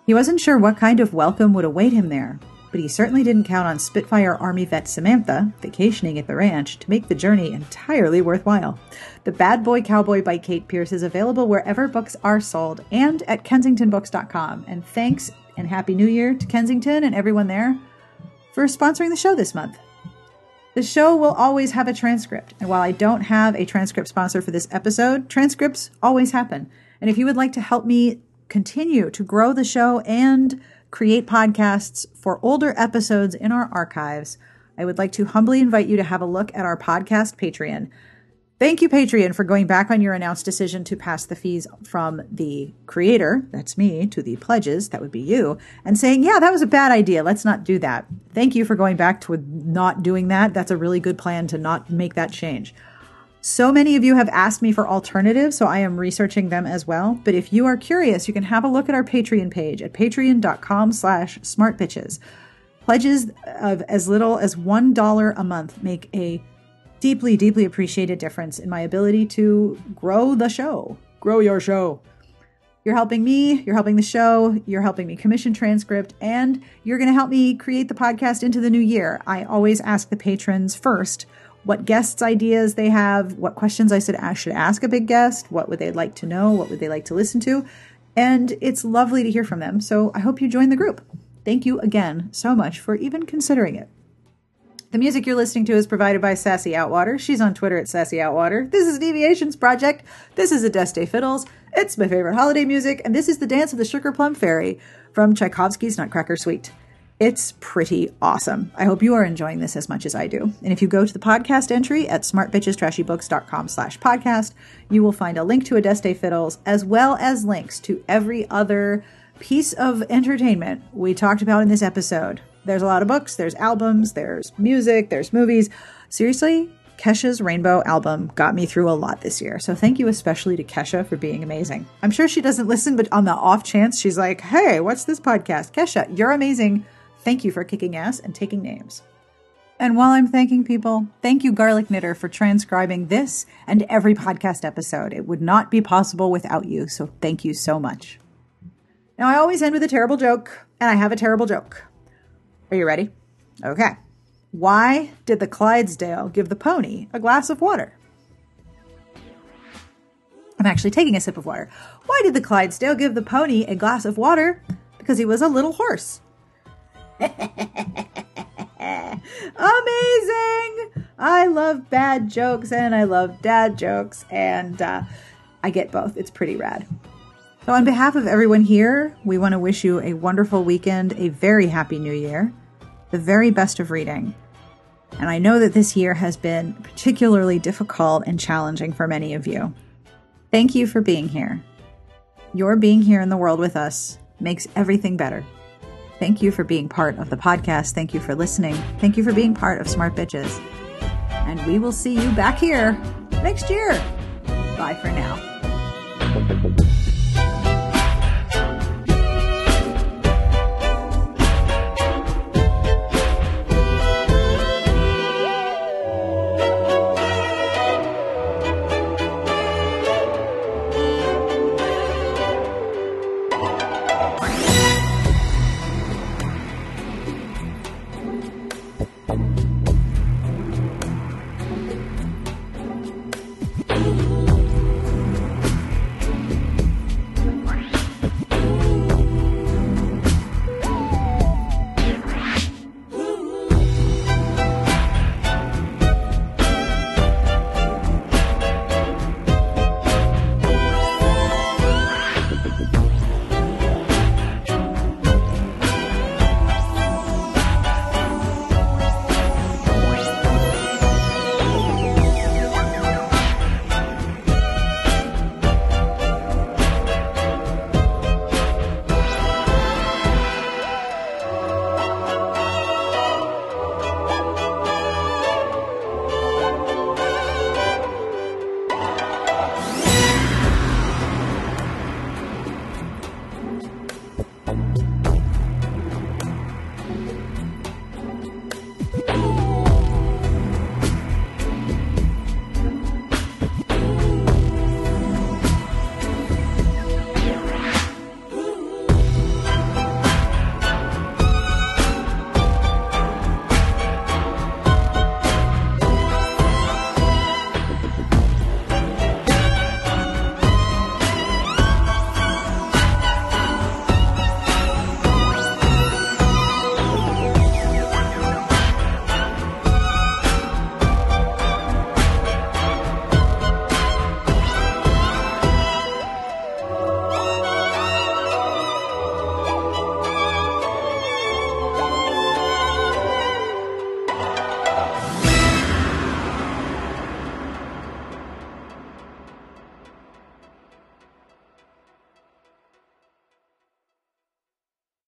He wasn't sure what kind of welcome would await him there, but he certainly didn't count on Spitfire Army vet Samantha, vacationing at the ranch, to make the journey entirely worthwhile. The Bad Boy Cowboy by Kate Pearce is available wherever books are sold and at kensingtonbooks.com. And thanks and Happy New Year to Kensington and everyone there for sponsoring the show this month. The show will always have a transcript, and while I don't have a transcript sponsor for this episode, transcripts always happen. And if you would like to help me continue to grow the show and create podcasts for older episodes in our archives, I would like to humbly invite you to have a look at our podcast Patreon. Thank you, Patreon, for going back on your announced decision to pass the fees from the creator, that's me, to the pledges, that would be you, and saying, yeah, that was a bad idea. Let's not do that. Thank you for going back to not doing that. That's a really good plan to not make that change. So many of you have asked me for alternatives, so I am researching them as well. But if you are curious, you can have a look at our Patreon page at patreon.com slash smartbitches. Pledges of as little as $1 a month make a deeply, deeply appreciated difference in my ability to grow the show. Grow your show. You're helping me, you're helping the show, you're helping me commission transcript, and you're going to help me create the podcast into the new year. I always ask the patrons first what guests ideas they have, what questions I should, I should ask a big guest, what would they like to know, what would they like to listen to. And it's lovely to hear from them. So I hope you join the group. Thank you again so much for even considering it. The music you're listening to is provided by Sassy Outwater. She's on Twitter at Sassy Outwater. This is Deviations Project. This is Adeste Fideles. It's my favorite holiday music, and this is the Dance of the Sugar Plum Fairy from Tchaikovsky's Nutcracker Suite. It's pretty awesome. I hope you are enjoying this as much as I do. And if you go to the podcast entry at smartbitchestrashybooks.com slash podcast, you will find a link to Adeste Fideles as well as links to every other piece of entertainment we talked about in this episode. There's a lot of books, there's albums, there's music, there's movies. Seriously, Kesha's Rainbow album got me through a lot this year. So thank you especially to Kesha for being amazing. I'm sure she doesn't listen, but on the off chance she's like, hey, what's this podcast? Kesha, you're amazing. Thank you for kicking ass and taking names. And while I'm thanking people, thank you, Garlic Knitter, for transcribing this and every podcast episode. It would not be possible without you, so thank you so much. Now, I always end with a terrible joke, and I have a terrible joke. Are you ready? Okay. Why did the Clydesdale give the pony a glass of water? I'm actually taking a sip of water. Why did the Clydesdale give the pony a glass of water? Because he was a little horse. Amazing! I love bad jokes and I love dad jokes, and uh, I get both. It's pretty rad. So, on behalf of everyone here, we want to wish you a wonderful weekend, a very happy new year, the very best of reading. And I know that this year has been particularly difficult and challenging for many of you. Thank you for being here. Your being here in the world with us makes everything better. Thank you for being part of the podcast. Thank you for listening. Thank you for being part of Smart Bitches. And we will see you back here next year. Bye for now.